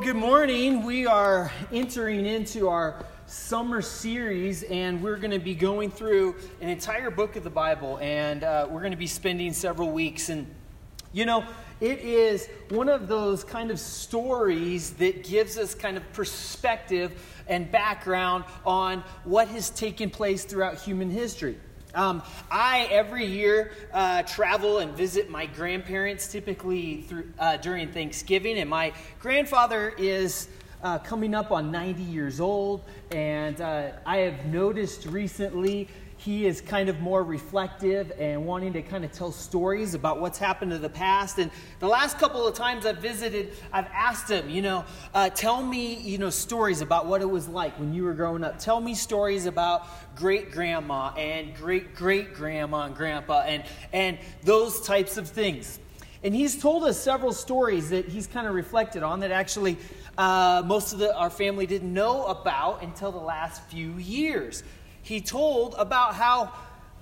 Well, good morning. We are entering into our summer series, and we're going to be going through an entire book of the Bible, and uh, we're going to be spending several weeks. And, you know, it is one of those kind of stories that gives us kind of perspective and background on what has taken place throughout human history. Um, I every year uh, travel and visit my grandparents, typically through, uh, during Thanksgiving, and my grandfather is uh, coming up on 90 years old, and uh, I have noticed recently he is kind of more reflective and wanting to kind of tell stories about what's happened in the past. And the last couple of times I've visited, I've asked him, you know, uh, tell me, you know, stories about what it was like when you were growing up. Tell me stories about great grandma and great great grandma and grandpa and, and those types of things. And he's told us several stories that he's kind of reflected on that actually uh, most of the, our family didn't know about until the last few years he told about how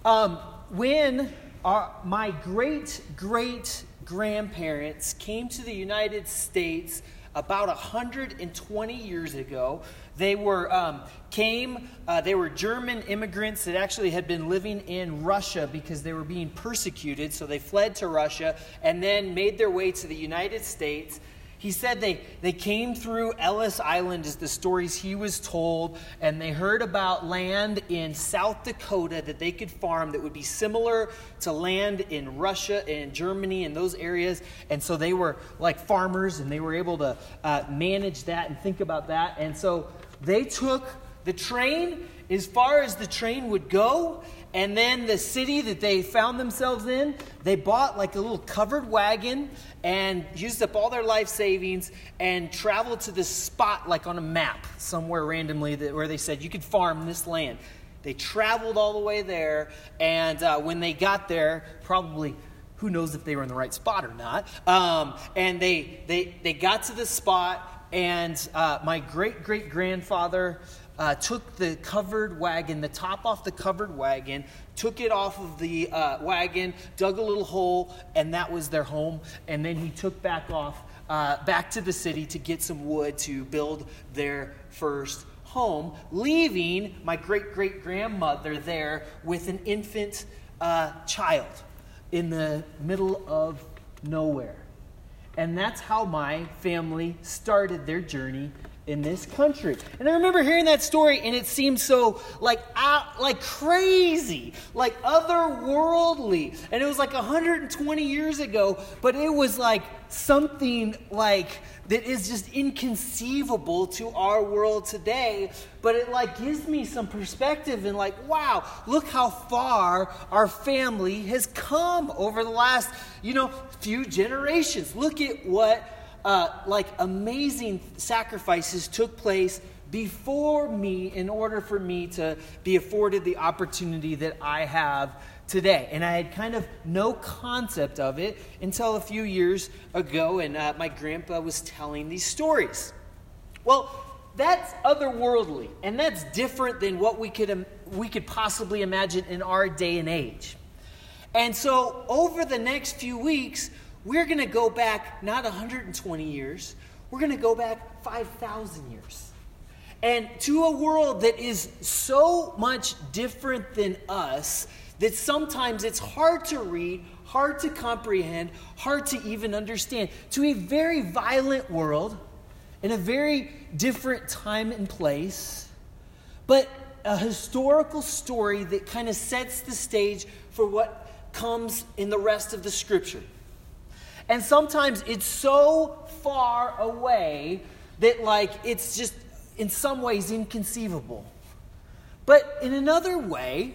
um, when our, my great great grandparents came to the United States about 120 years ago. They were um, came. Uh, they were German immigrants that actually had been living in Russia because they were being persecuted. So they fled to Russia and then made their way to the United States. He said they, they came through Ellis Island, as the stories he was told, and they heard about land in South Dakota that they could farm that would be similar to land in Russia and Germany and those areas. And so they were like farmers and they were able to uh, manage that and think about that. And so they took the train as far as the train would go and then the city that they found themselves in, they bought like a little covered wagon and used up all their life savings and traveled to this spot, like on a map somewhere randomly, that, where they said you could farm this land. They traveled all the way there, and uh, when they got there, probably who knows if they were in the right spot or not. Um, and they, they, they got to this spot, and uh, my great great grandfather uh, took the covered wagon, the top off the covered wagon, took it off of the uh, wagon, dug a little hole, and that was their home. And then he took back off, uh, back to the city to get some wood to build their first home, leaving my great great grandmother there with an infant uh, child in the middle of nowhere. And that's how my family started their journey in this country. And I remember hearing that story and it seemed so like out, like crazy, like otherworldly. And it was like 120 years ago, but it was like something like that is just inconceivable to our world today but it like gives me some perspective and like wow look how far our family has come over the last you know few generations look at what uh, like amazing sacrifices took place before me in order for me to be afforded the opportunity that I have today. And I had kind of no concept of it until a few years ago, and uh, my grandpa was telling these stories. Well, that's otherworldly, and that's different than what we could, we could possibly imagine in our day and age. And so, over the next few weeks, we're going to go back not 120 years, we're going to go back 5,000 years. And to a world that is so much different than us that sometimes it's hard to read, hard to comprehend, hard to even understand. To a very violent world in a very different time and place, but a historical story that kind of sets the stage for what comes in the rest of the scripture. And sometimes it's so far away that, like, it's just in some ways inconceivable. But in another way,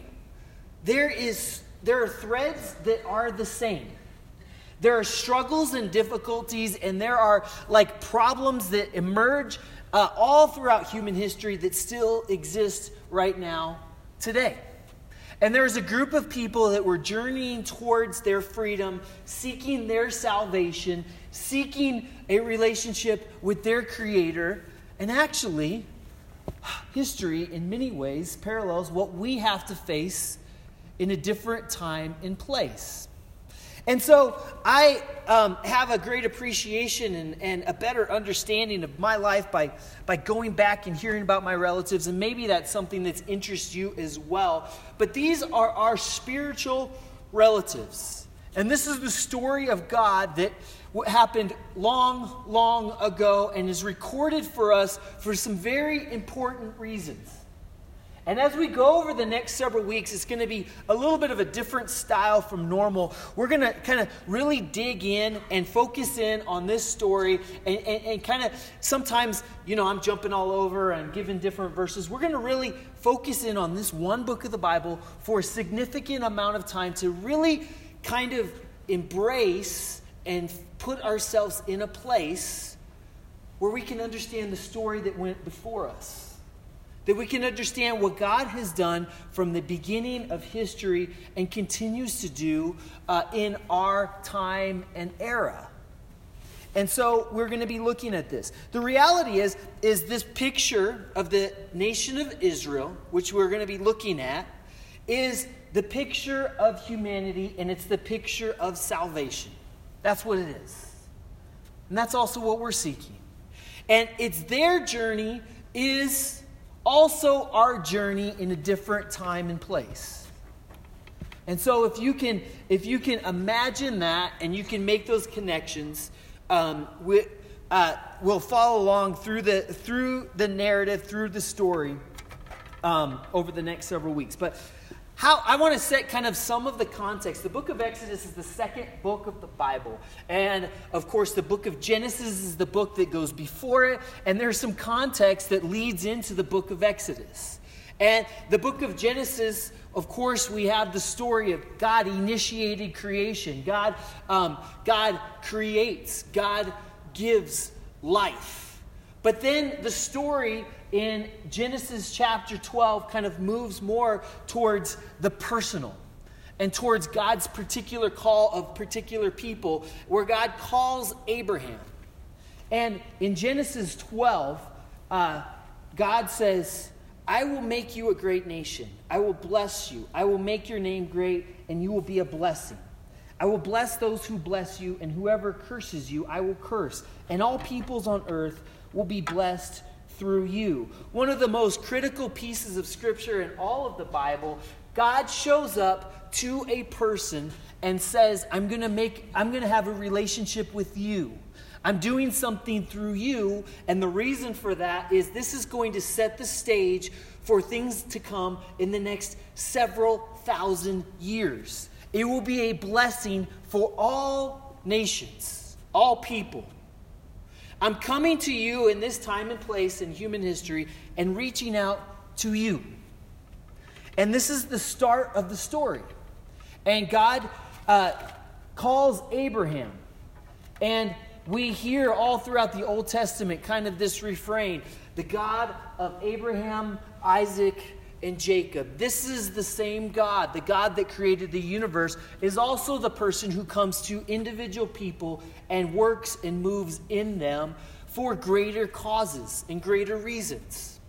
there, is, there are threads that are the same. There are struggles and difficulties, and there are like problems that emerge uh, all throughout human history that still exist right now today. And there was a group of people that were journeying towards their freedom, seeking their salvation, seeking a relationship with their Creator. And actually, history in many ways parallels what we have to face in a different time and place. And so I um, have a great appreciation and, and a better understanding of my life by, by going back and hearing about my relatives. And maybe that's something that interests you as well. But these are our spiritual relatives. And this is the story of God that happened long, long ago and is recorded for us for some very important reasons. And as we go over the next several weeks, it's going to be a little bit of a different style from normal. We're going to kind of really dig in and focus in on this story and, and, and kind of sometimes, you know, I'm jumping all over and giving different verses. We're going to really focus in on this one book of the Bible for a significant amount of time to really kind of embrace and put ourselves in a place where we can understand the story that went before us that we can understand what God has done from the beginning of history and continues to do uh, in our time and era. And so we're going to be looking at this. The reality is, is this picture of the nation of Israel, which we're going to be looking at, is the picture of humanity and it's the picture of salvation. That's what it is. And that's also what we're seeking. And it's their journey is also our journey in a different time and place. And so if you can if you can imagine that and you can make those connections, um, we, uh, we'll follow along through the through the narrative, through the story um, over the next several weeks. But how I want to set kind of some of the context. The book of Exodus is the second book of the Bible. And of course, the book of Genesis is the book that goes before it. And there's some context that leads into the book of Exodus. And the book of Genesis, of course, we have the story of God initiated creation. God, um, God creates, God gives life. But then the story in Genesis chapter 12 kind of moves more towards the personal and towards God's particular call of particular people, where God calls Abraham. And in Genesis 12, uh, God says, I will make you a great nation. I will bless you. I will make your name great, and you will be a blessing. I will bless those who bless you, and whoever curses you, I will curse. And all peoples on earth will be blessed through you. One of the most critical pieces of scripture in all of the Bible, God shows up to a person and says, I'm going to make I'm going to have a relationship with you. I'm doing something through you, and the reason for that is this is going to set the stage for things to come in the next several thousand years. It will be a blessing for all nations, all people. I'm coming to you in this time and place in human history and reaching out to you. And this is the start of the story. And God uh, calls Abraham. And we hear all throughout the Old Testament kind of this refrain the God of Abraham, Isaac, and Jacob. This is the same God. The God that created the universe is also the person who comes to individual people and works and moves in them for greater causes and greater reasons.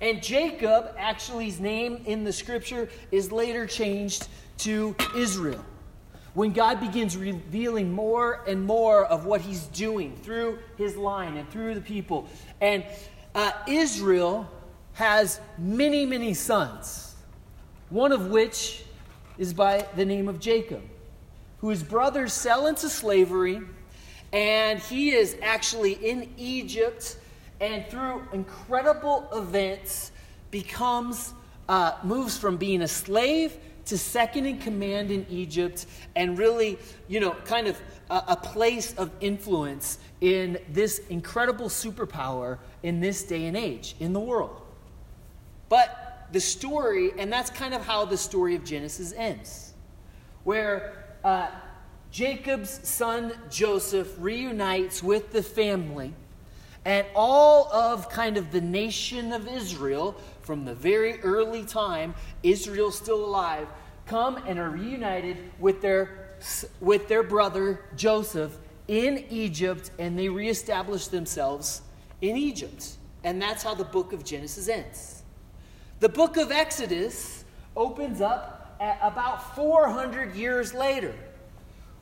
And Jacob, actually, his name in the scripture is later changed to Israel. When God begins revealing more and more of what he's doing through his line and through the people. And uh, Israel has many, many sons, one of which is by the name of Jacob, who his brothers sell into slavery, and he is actually in Egypt, and through incredible events, becomes uh, moves from being a slave to second in command in Egypt, and really, you know, kind of a, a place of influence in this incredible superpower in this day and age in the world. But the story, and that's kind of how the story of Genesis ends, where uh, Jacob's son Joseph reunites with the family, and all of kind of the nation of Israel from the very early time, Israel still alive, come and are reunited with their, with their brother Joseph in Egypt, and they reestablish themselves in Egypt. And that's how the book of Genesis ends. The book of Exodus opens up about 400 years later,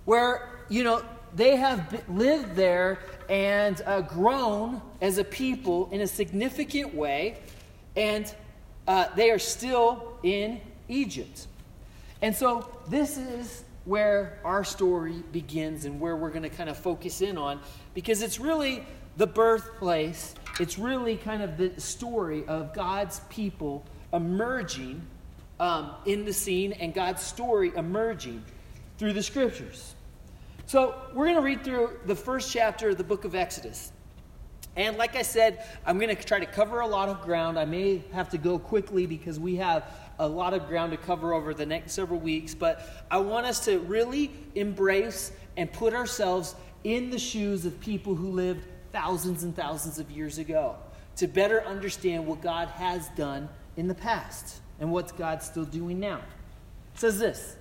where, you know, they have lived there and uh, grown as a people in a significant way, and uh, they are still in Egypt. And so, this is where our story begins and where we're going to kind of focus in on because it's really the birthplace, it's really kind of the story of God's people emerging um, in the scene and God's story emerging through the scriptures. So, we're going to read through the first chapter of the book of Exodus. And like I said, I'm going to try to cover a lot of ground. I may have to go quickly because we have a lot of ground to cover over the next several weeks. But I want us to really embrace and put ourselves in the shoes of people who lived thousands and thousands of years ago to better understand what God has done in the past and what God's still doing now. It says this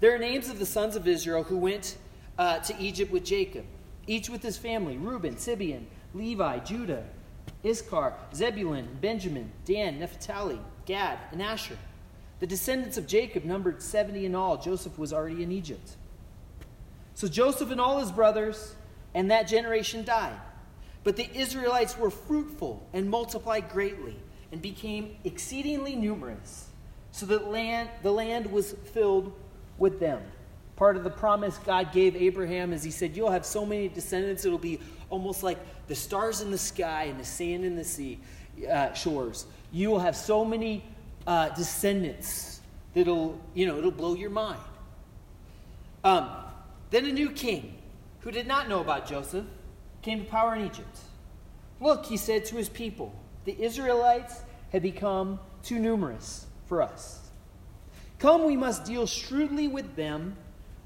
There are names of the sons of Israel who went uh, to Egypt with Jacob, each with his family Reuben, Simeon, Levi, Judah, Issachar, Zebulun, Benjamin, Dan, Naphtali, Gad, and Asher. The descendants of Jacob numbered 70 in all. Joseph was already in Egypt. So Joseph and all his brothers and that generation died. But the Israelites were fruitful and multiplied greatly and became exceedingly numerous, so that land, the land was filled with them. Part of the promise God gave Abraham is He said, You'll have so many descendants, it'll be almost like the stars in the sky and the sand in the sea uh, shores. You will have so many uh, descendants that'll, you know, it'll blow your mind. Um, then a new king, who did not know about Joseph, came to power in Egypt. Look, he said to his people, the Israelites had become too numerous for us. Come, we must deal shrewdly with them,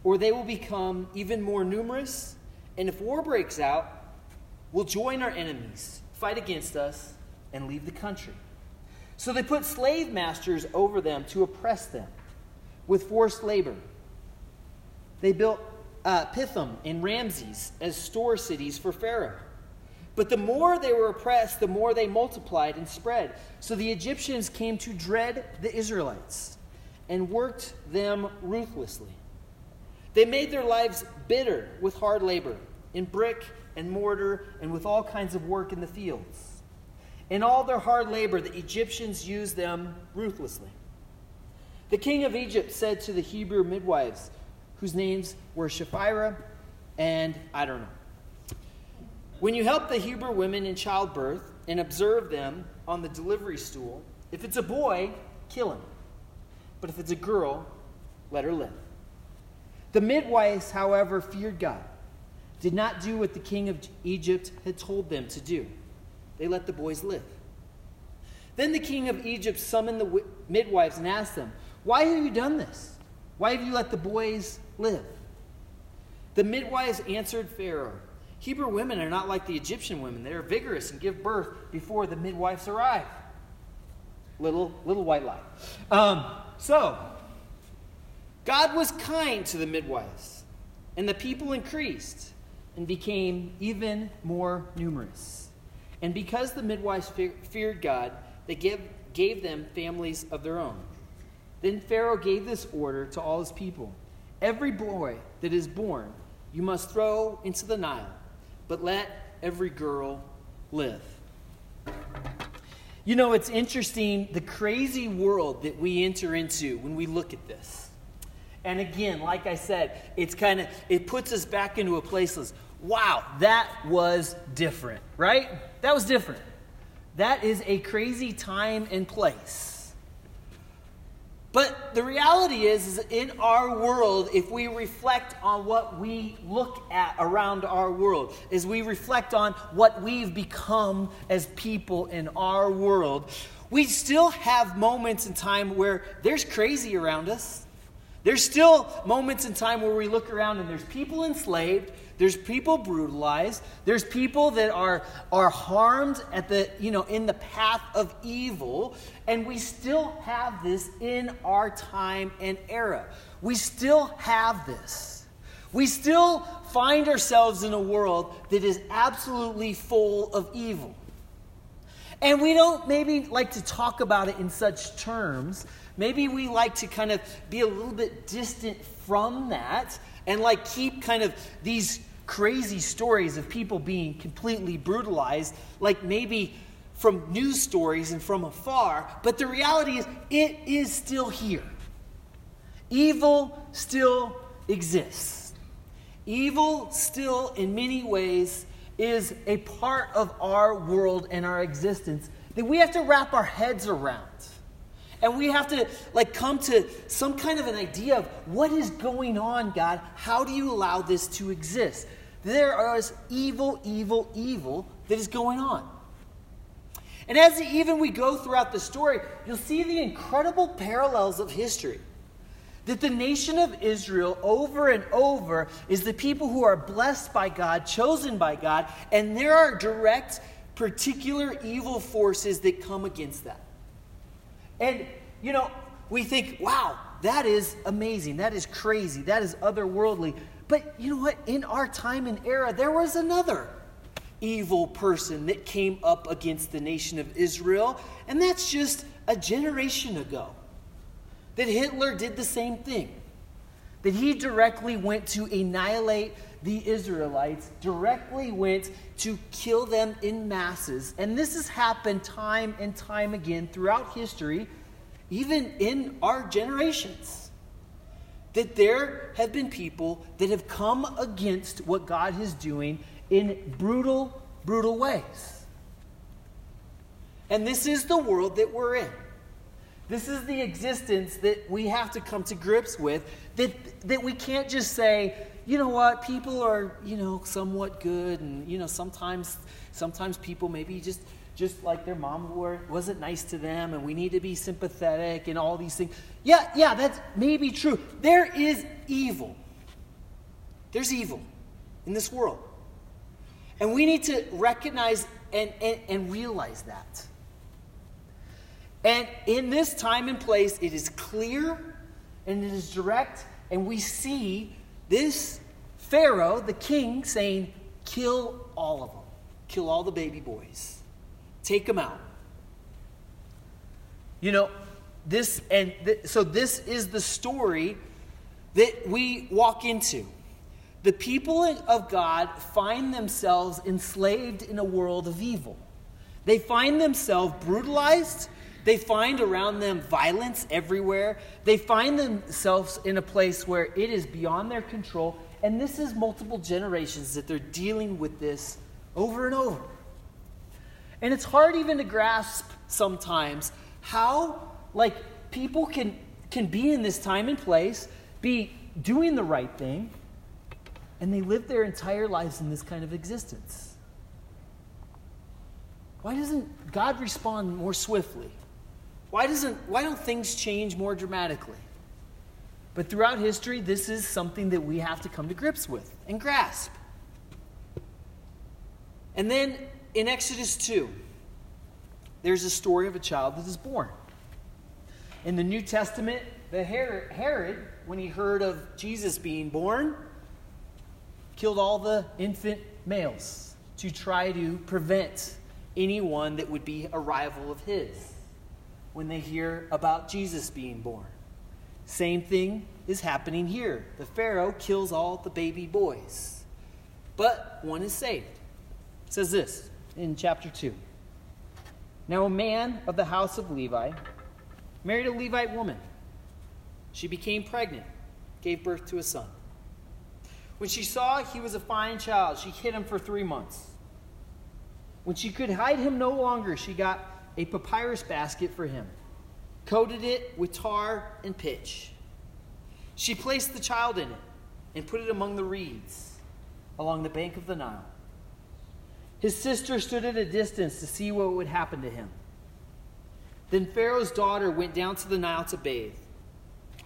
or they will become even more numerous. And if war breaks out, we'll join our enemies, fight against us, and leave the country. So they put slave masters over them to oppress them with forced labor. They built uh, Pithom and Ramses as store cities for Pharaoh. But the more they were oppressed, the more they multiplied and spread. So the Egyptians came to dread the Israelites and worked them ruthlessly. They made their lives bitter with hard labor, in brick and mortar, and with all kinds of work in the fields. In all their hard labor, the Egyptians used them ruthlessly. The king of Egypt said to the Hebrew midwives, whose names were Shiphrah and I don't know. When you help the Hebrew women in childbirth and observe them on the delivery stool, if it's a boy, kill him. But if it's a girl, let her live. The midwives, however, feared God, did not do what the king of Egypt had told them to do. They let the boys live. Then the king of Egypt summoned the midwives and asked them, Why have you done this? Why have you let the boys live? The midwives answered Pharaoh, Hebrew women are not like the Egyptian women. They are vigorous and give birth before the midwives arrive. Little, little white lie. Um, so, God was kind to the midwives, and the people increased and became even more numerous. And because the midwives feared God, they gave, gave them families of their own. Then Pharaoh gave this order to all his people Every boy that is born you must throw into the Nile, but let every girl live. You know, it's interesting the crazy world that we enter into when we look at this. And again, like I said, it's kind of it puts us back into a place of wow, that was different, right? That was different. That is a crazy time and place. But the reality is, is, in our world, if we reflect on what we look at around our world, as we reflect on what we've become as people in our world, we still have moments in time where there's crazy around us. There's still moments in time where we look around and there's people enslaved, there's people brutalized. There's people that are, are harmed at the, you know, in the path of evil. And we still have this in our time and era. We still have this. We still find ourselves in a world that is absolutely full of evil. And we don't maybe like to talk about it in such terms Maybe we like to kind of be a little bit distant from that and like keep kind of these crazy stories of people being completely brutalized, like maybe from news stories and from afar. But the reality is, it is still here. Evil still exists. Evil still, in many ways, is a part of our world and our existence that we have to wrap our heads around. And we have to like come to some kind of an idea of what is going on, God? How do you allow this to exist? There is evil, evil, evil that is going on. And as even we go throughout the story, you'll see the incredible parallels of history. That the nation of Israel, over and over, is the people who are blessed by God, chosen by God, and there are direct, particular evil forces that come against that. And, you know, we think, wow, that is amazing. That is crazy. That is otherworldly. But you know what? In our time and era, there was another evil person that came up against the nation of Israel, and that's just a generation ago. That Hitler did the same thing. That he directly went to annihilate the Israelites, directly went to kill them in masses. And this has happened time and time again throughout history, even in our generations. That there have been people that have come against what God is doing in brutal, brutal ways. And this is the world that we're in. This is the existence that we have to come to grips with. That, that we can't just say, you know what, people are, you know, somewhat good, and you know, sometimes sometimes people maybe just just like their mom were, wasn't nice to them, and we need to be sympathetic and all these things. Yeah, yeah, that's maybe true. There is evil. There's evil in this world. And we need to recognize and, and, and realize that. And in this time and place, it is clear and it is direct, and we see this Pharaoh, the king, saying, Kill all of them, kill all the baby boys, take them out. You know, this, and th- so this is the story that we walk into. The people of God find themselves enslaved in a world of evil. They find themselves brutalized. They find around them violence everywhere. They find themselves in a place where it is beyond their control. And this is multiple generations that they're dealing with this over and over. And it's hard even to grasp sometimes how, like, people can, can be in this time and place, be doing the right thing, and they live their entire lives in this kind of existence. Why doesn't God respond more swiftly? Why, doesn't, why don't things change more dramatically? But throughout history, this is something that we have to come to grips with and grasp. And then in Exodus 2, there's a story of a child that is born. In the New Testament, the Herod, when he heard of Jesus being born, killed all the infant males to try to prevent anyone that would be a rival of his when they hear about Jesus being born. Same thing is happening here. The Pharaoh kills all the baby boys, but one is saved. It says this in chapter 2. Now, a man of the house of Levi married a Levite woman. She became pregnant, gave birth to a son. When she saw he was a fine child, she hid him for three months. When she could hide him no longer, she got a papyrus basket for him, coated it with tar and pitch. She placed the child in it and put it among the reeds along the bank of the Nile. His sister stood at a distance to see what would happen to him. Then Pharaoh's daughter went down to the Nile to bathe.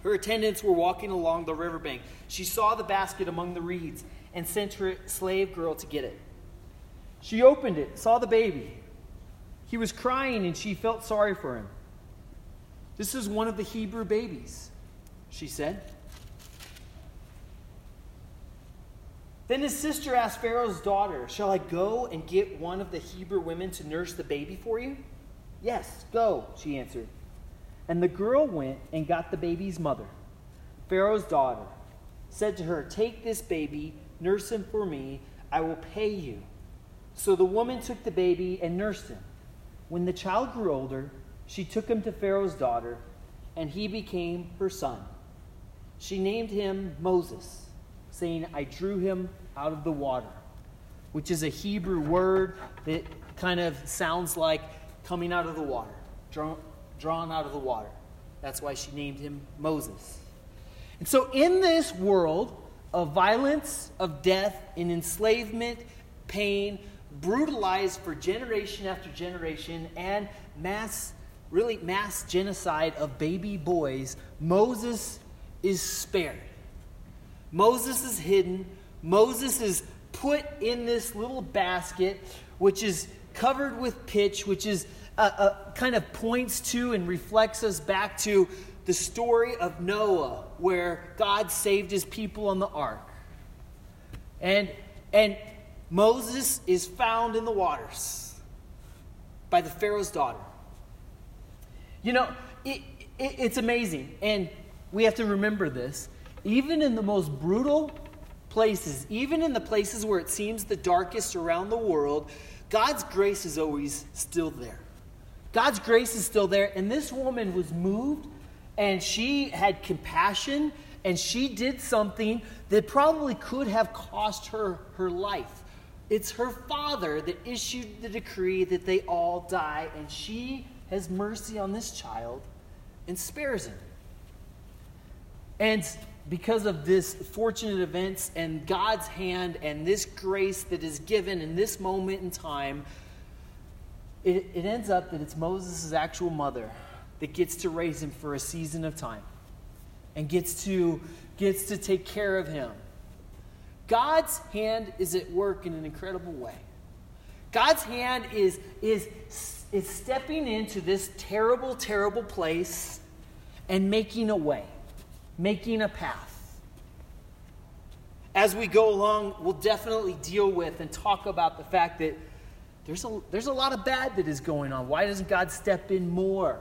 Her attendants were walking along the riverbank. She saw the basket among the reeds and sent her slave girl to get it. She opened it, saw the baby. He was crying, and she felt sorry for him. This is one of the Hebrew babies, she said. Then his sister asked Pharaoh's daughter, Shall I go and get one of the Hebrew women to nurse the baby for you? Yes, go, she answered. And the girl went and got the baby's mother, Pharaoh's daughter, said to her, Take this baby, nurse him for me, I will pay you. So the woman took the baby and nursed him. When the child grew older, she took him to Pharaoh's daughter, and he became her son. She named him Moses, saying, I drew him out of the water, which is a Hebrew word that kind of sounds like coming out of the water, drawn, drawn out of the water. That's why she named him Moses. And so, in this world of violence, of death, and enslavement, pain, brutalized for generation after generation, and mass, really mass genocide of baby boys, Moses is spared. Moses is hidden. Moses is put in this little basket, which is covered with pitch, which is uh, uh, kind of points to and reflects us back to the story of Noah, where God saved his people on the ark. And, and Moses is found in the waters by the Pharaoh's daughter. You know, it, it, it's amazing. And we have to remember this. Even in the most brutal places, even in the places where it seems the darkest around the world, God's grace is always still there. God's grace is still there. And this woman was moved and she had compassion and she did something that probably could have cost her her life. It's her father that issued the decree that they all die, and she has mercy on this child and spares him. And because of this fortunate events and God's hand and this grace that is given in this moment in time, it, it ends up that it's Moses' actual mother that gets to raise him for a season of time and gets to, gets to take care of him. God's hand is at work in an incredible way. God's hand is, is, is stepping into this terrible, terrible place and making a way making a path. As we go along, we'll definitely deal with and talk about the fact that there's a, there's a lot of bad that is going on. Why doesn't God step in more?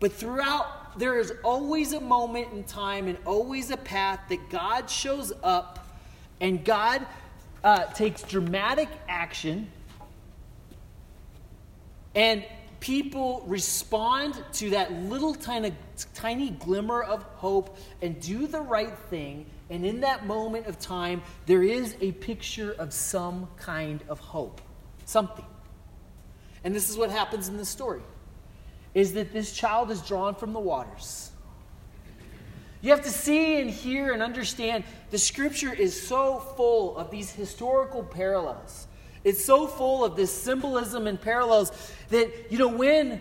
But throughout, there is always a moment in time and always a path that God shows up and God uh, takes dramatic action and people respond to that little tiny, tiny glimmer of hope and do the right thing, and in that moment of time, there is a picture of some kind of hope. Something. And this is what happens in the story is that this child is drawn from the waters. You have to see and hear and understand the scripture is so full of these historical parallels. It's so full of this symbolism and parallels that, you know, when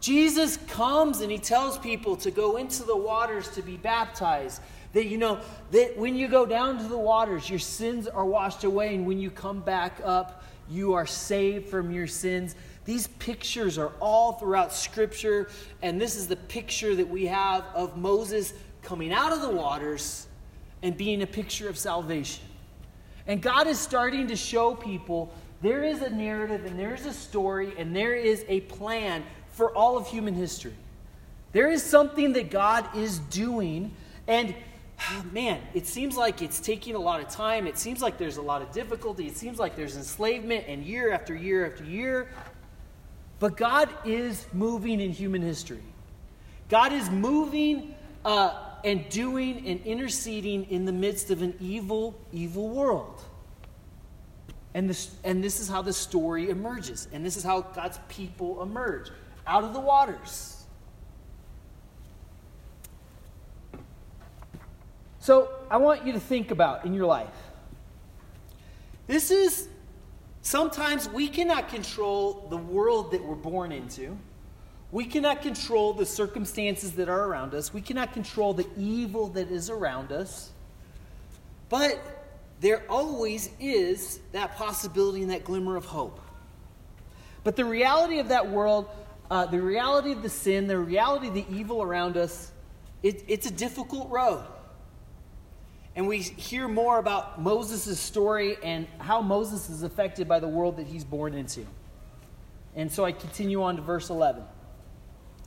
Jesus comes and he tells people to go into the waters to be baptized, that, you know, that when you go down to the waters, your sins are washed away, and when you come back up, you are saved from your sins. These pictures are all throughout Scripture, and this is the picture that we have of Moses coming out of the waters and being a picture of salvation. And God is starting to show people there is a narrative and there is a story and there is a plan for all of human history. There is something that God is doing. And man, it seems like it's taking a lot of time. It seems like there's a lot of difficulty. It seems like there's enslavement and year after year after year. But God is moving in human history. God is moving uh, and doing and interceding in the midst of an evil, evil world. And this, and this is how the story emerges. And this is how God's people emerge out of the waters. So I want you to think about in your life. This is sometimes we cannot control the world that we're born into. We cannot control the circumstances that are around us. We cannot control the evil that is around us. But there always is that possibility and that glimmer of hope. But the reality of that world, uh, the reality of the sin, the reality of the evil around us, it, it's a difficult road. And we hear more about Moses' story and how Moses is affected by the world that he's born into. And so I continue on to verse 11.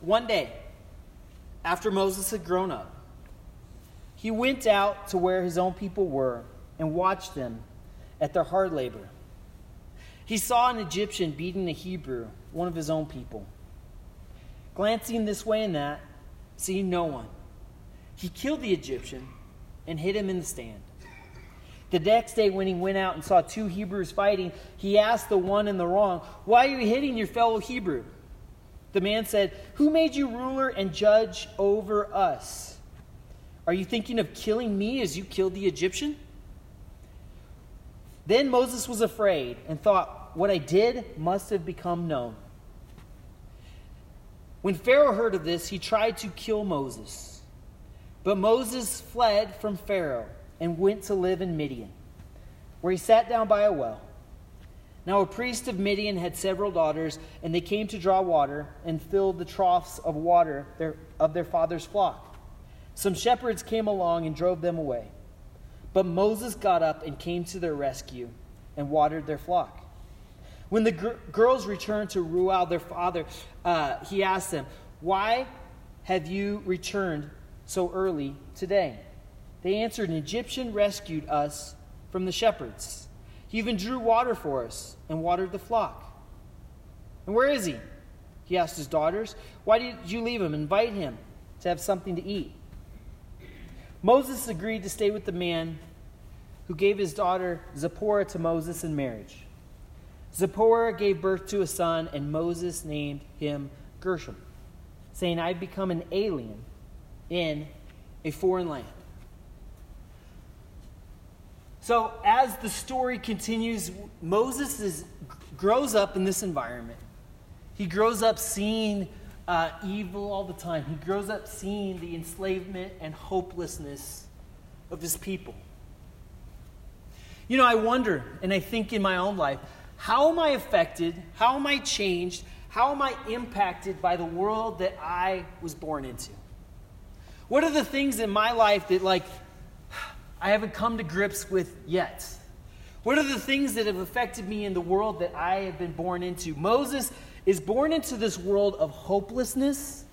One day, after Moses had grown up, he went out to where his own people were and watched them at their hard labor. He saw an Egyptian beating a Hebrew, one of his own people. Glancing this way and that, seeing no one, he killed the Egyptian and hid him in the stand. The next day, when he went out and saw two Hebrews fighting, he asked the one in the wrong, Why are you hitting your fellow Hebrew? The man said, Who made you ruler and judge over us? Are you thinking of killing me as you killed the Egyptian? Then Moses was afraid and thought, What I did must have become known. When Pharaoh heard of this, he tried to kill Moses. But Moses fled from Pharaoh and went to live in Midian, where he sat down by a well. Now, a priest of Midian had several daughters, and they came to draw water and filled the troughs of water of their father's flock. Some shepherds came along and drove them away. But Moses got up and came to their rescue and watered their flock. When the gr- girls returned to Reuel, their father, uh, he asked them, Why have you returned so early today? They answered, An Egyptian rescued us from the shepherds. He even drew water for us and watered the flock. And where is he? He asked his daughters. Why did you leave him? Invite him to have something to eat. Moses agreed to stay with the man who gave his daughter Zipporah to Moses in marriage. Zipporah gave birth to a son, and Moses named him Gershom, saying, I've become an alien in a foreign land. So, as the story continues, Moses is, grows up in this environment. He grows up seeing uh, evil all the time. He grows up seeing the enslavement and hopelessness of his people. You know, I wonder, and I think in my own life, how am I affected? How am I changed? How am I impacted by the world that I was born into? What are the things in my life that, like, I haven't come to grips with yet? What are the things that have affected me in the world that I have been born into? Moses is born into this world of hopelessness.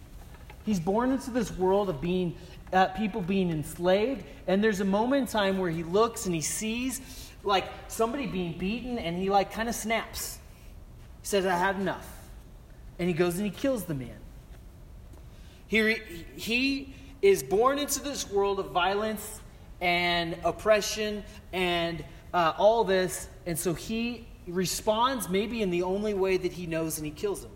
He's born into this world of being uh, people being enslaved. And there's a moment in time where he looks and he sees like somebody being beaten and he like kind of snaps. He says, I had enough. And he goes and he kills the man. He, he is born into this world of violence and oppression and uh, all this. And so he responds maybe in the only way that he knows and he kills him.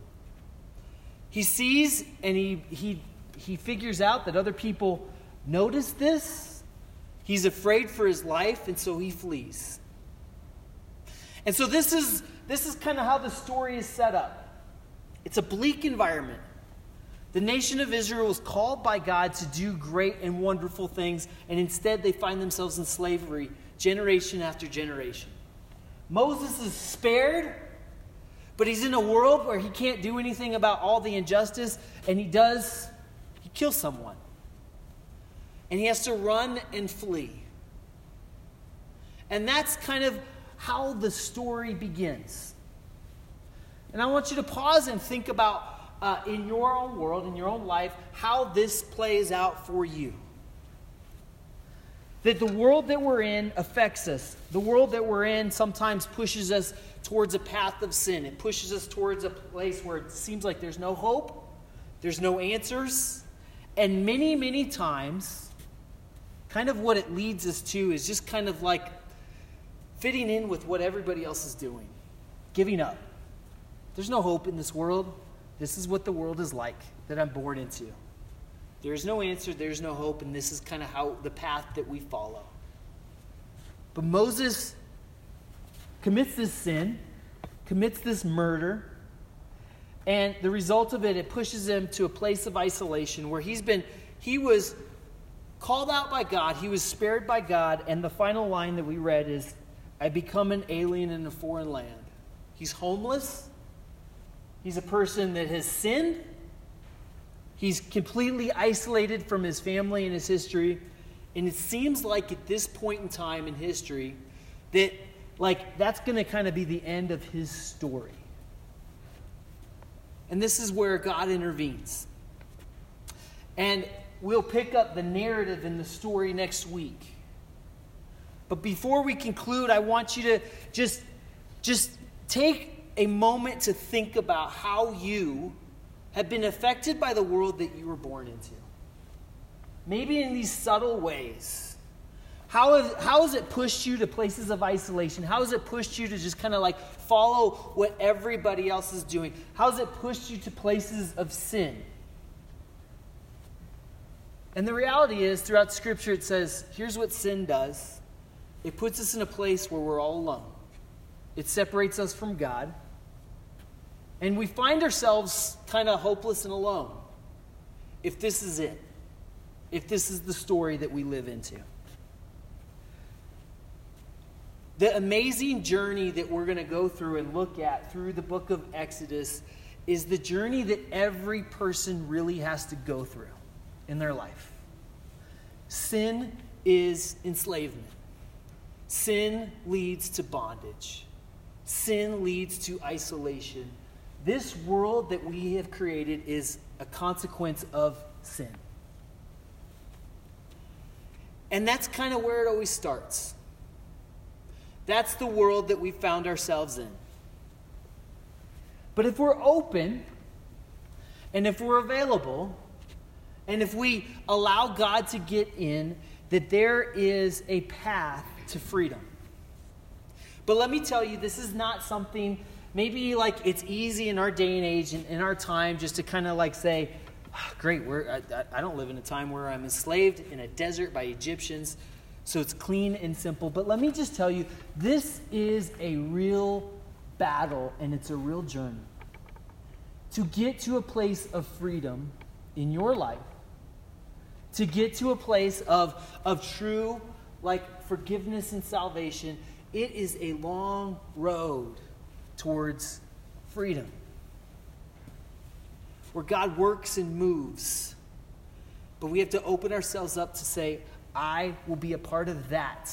He sees and he, he, he figures out that other people notice this. He's afraid for his life, and so he flees. And so this is, this is kind of how the story is set up. It's a bleak environment. The nation of Israel was called by God to do great and wonderful things, and instead they find themselves in slavery generation after generation. Moses is spared, but he's in a world where he can't do anything about all the injustice, and he does, he kills someone. And he has to run and flee. And that's kind of how the story begins. And I want you to pause and think about uh, in your own world, in your own life, how this plays out for you that the world that we're in affects us. The world that we're in sometimes pushes us towards a path of sin. It pushes us towards a place where it seems like there's no hope, there's no answers. And many, many times, kind of what it leads us to is just kind of like fitting in with what everybody else is doing, giving up. There's no hope in this world. This is what the world is like that I'm born into. There's no answer, there's no hope, and this is kind of how the path that we follow. But Moses commits this sin, commits this murder, and the result of it, it pushes him to a place of isolation where he's been, he was called out by God, he was spared by God, and the final line that we read is, I become an alien in a foreign land. He's homeless. He's a person that has sinned. He's completely isolated from his family and his history. And it seems like at this point in time in history that like that's going to kind of be the end of his story. And this is where God intervenes. And we'll pick up the narrative in the story next week. But before we conclude, I want you to just, just take a moment to think about how you have been affected by the world that you were born into. Maybe in these subtle ways. How, have, how has it pushed you to places of isolation? How has it pushed you to just kind of like follow what everybody else is doing? How has it pushed you to places of sin? And the reality is, throughout Scripture, it says here's what sin does it puts us in a place where we're all alone, it separates us from God, and we find ourselves kind of hopeless and alone if this is it, if this is the story that we live into. The amazing journey that we're going to go through and look at through the book of Exodus is the journey that every person really has to go through in their life. Sin is enslavement. Sin leads to bondage. Sin leads to isolation. This world that we have created is a consequence of sin. And that's kind of where it always starts. That's the world that we found ourselves in. But if we're open and if we're available, and if we allow God to get in, that there is a path to freedom. But let me tell you, this is not something, maybe like it's easy in our day and age and in our time just to kind of like say, oh, great, we're, I, I don't live in a time where I'm enslaved in a desert by Egyptians, so it's clean and simple. But let me just tell you, this is a real battle and it's a real journey. To get to a place of freedom in your life, to get to a place of, of true like forgiveness and salvation, it is a long road towards freedom. Where God works and moves. But we have to open ourselves up to say, I will be a part of that.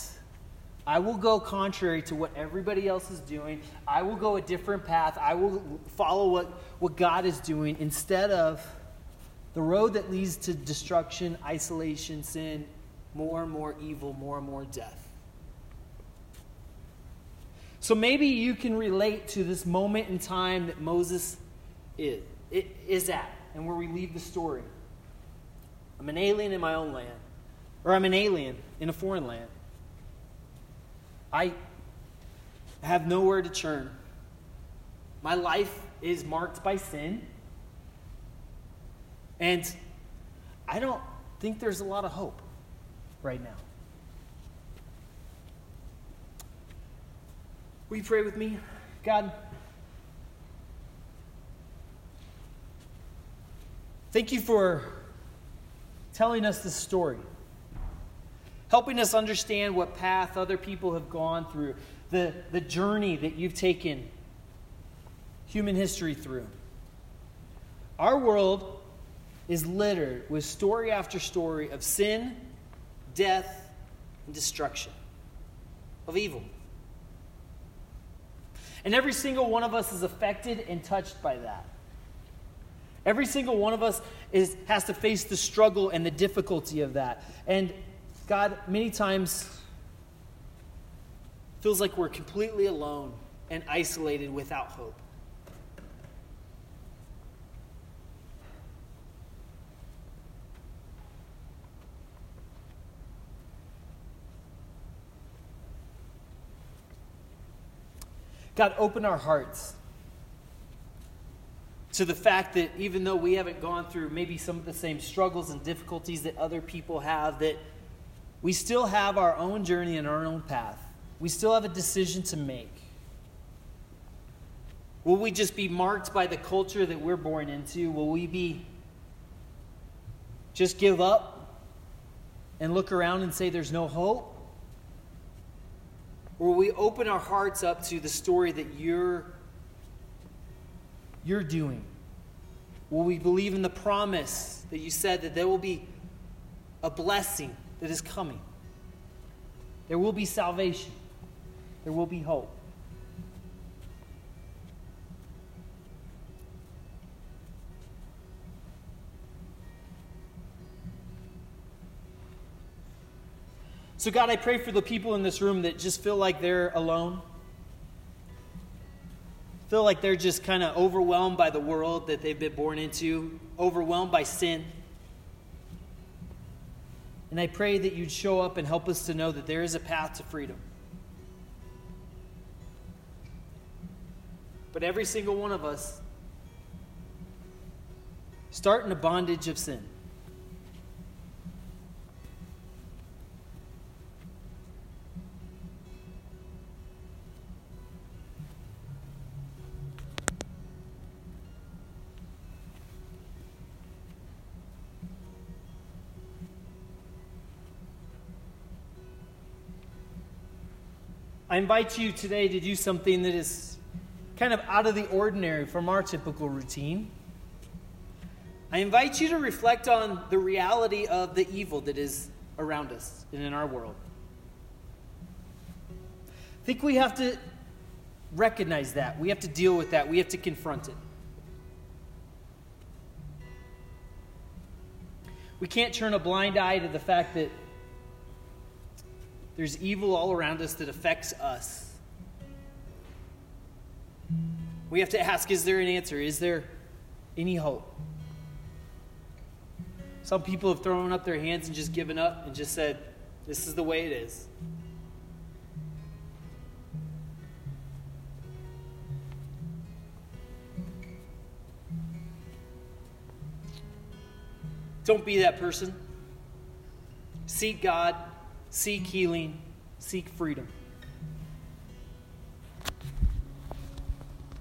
I will go contrary to what everybody else is doing. I will go a different path. I will follow what, what God is doing instead of the road that leads to destruction, isolation, sin, more and more evil, more and more death. So maybe you can relate to this moment in time that Moses is, is at and where we leave the story. I'm an alien in my own land, or I'm an alien in a foreign land. I have nowhere to turn. My life is marked by sin. And I don't think there's a lot of hope right now. Will you pray with me? God, thank you for telling us this story, helping us understand what path other people have gone through, the, the journey that you've taken human history through. Our world is littered with story after story of sin death, and destruction, of evil. And every single one of us is affected and touched by that. Every single one of us is, has to face the struggle and the difficulty of that. And God, many times, feels like we're completely alone and isolated without hope. God, open our hearts to the fact that even though we haven't gone through maybe some of the same struggles and difficulties that other people have, that we still have our own journey and our own path. We still have a decision to make. Will we just be marked by the culture that we're born into? Will we be just give up and look around and say there's no hope? Will we open our hearts up to the story that you're, you're doing? Will we believe in the promise that you said that there will be a blessing that is coming? There will be salvation. There will be hope. So, God, I pray for the people in this room that just feel like they're alone, feel like they're just kind of overwhelmed by the world that they've been born into, overwhelmed by sin. And I pray that you'd show up and help us to know that there is a path to freedom. But every single one of us start in a bondage of sin. I invite you today to do something that is kind of out of the ordinary from our typical routine. I invite you to reflect on the reality of the evil that is around us and in our world. I think we have to recognize that. We have to deal with that. We have to confront it. We can't turn a blind eye to the fact that there's evil all around us that affects us. We have to ask is there an answer? Is there any hope? Some people have thrown up their hands and just given up and just said, This is the way it is. Don't be that person. Seek God Seek healing, seek freedom.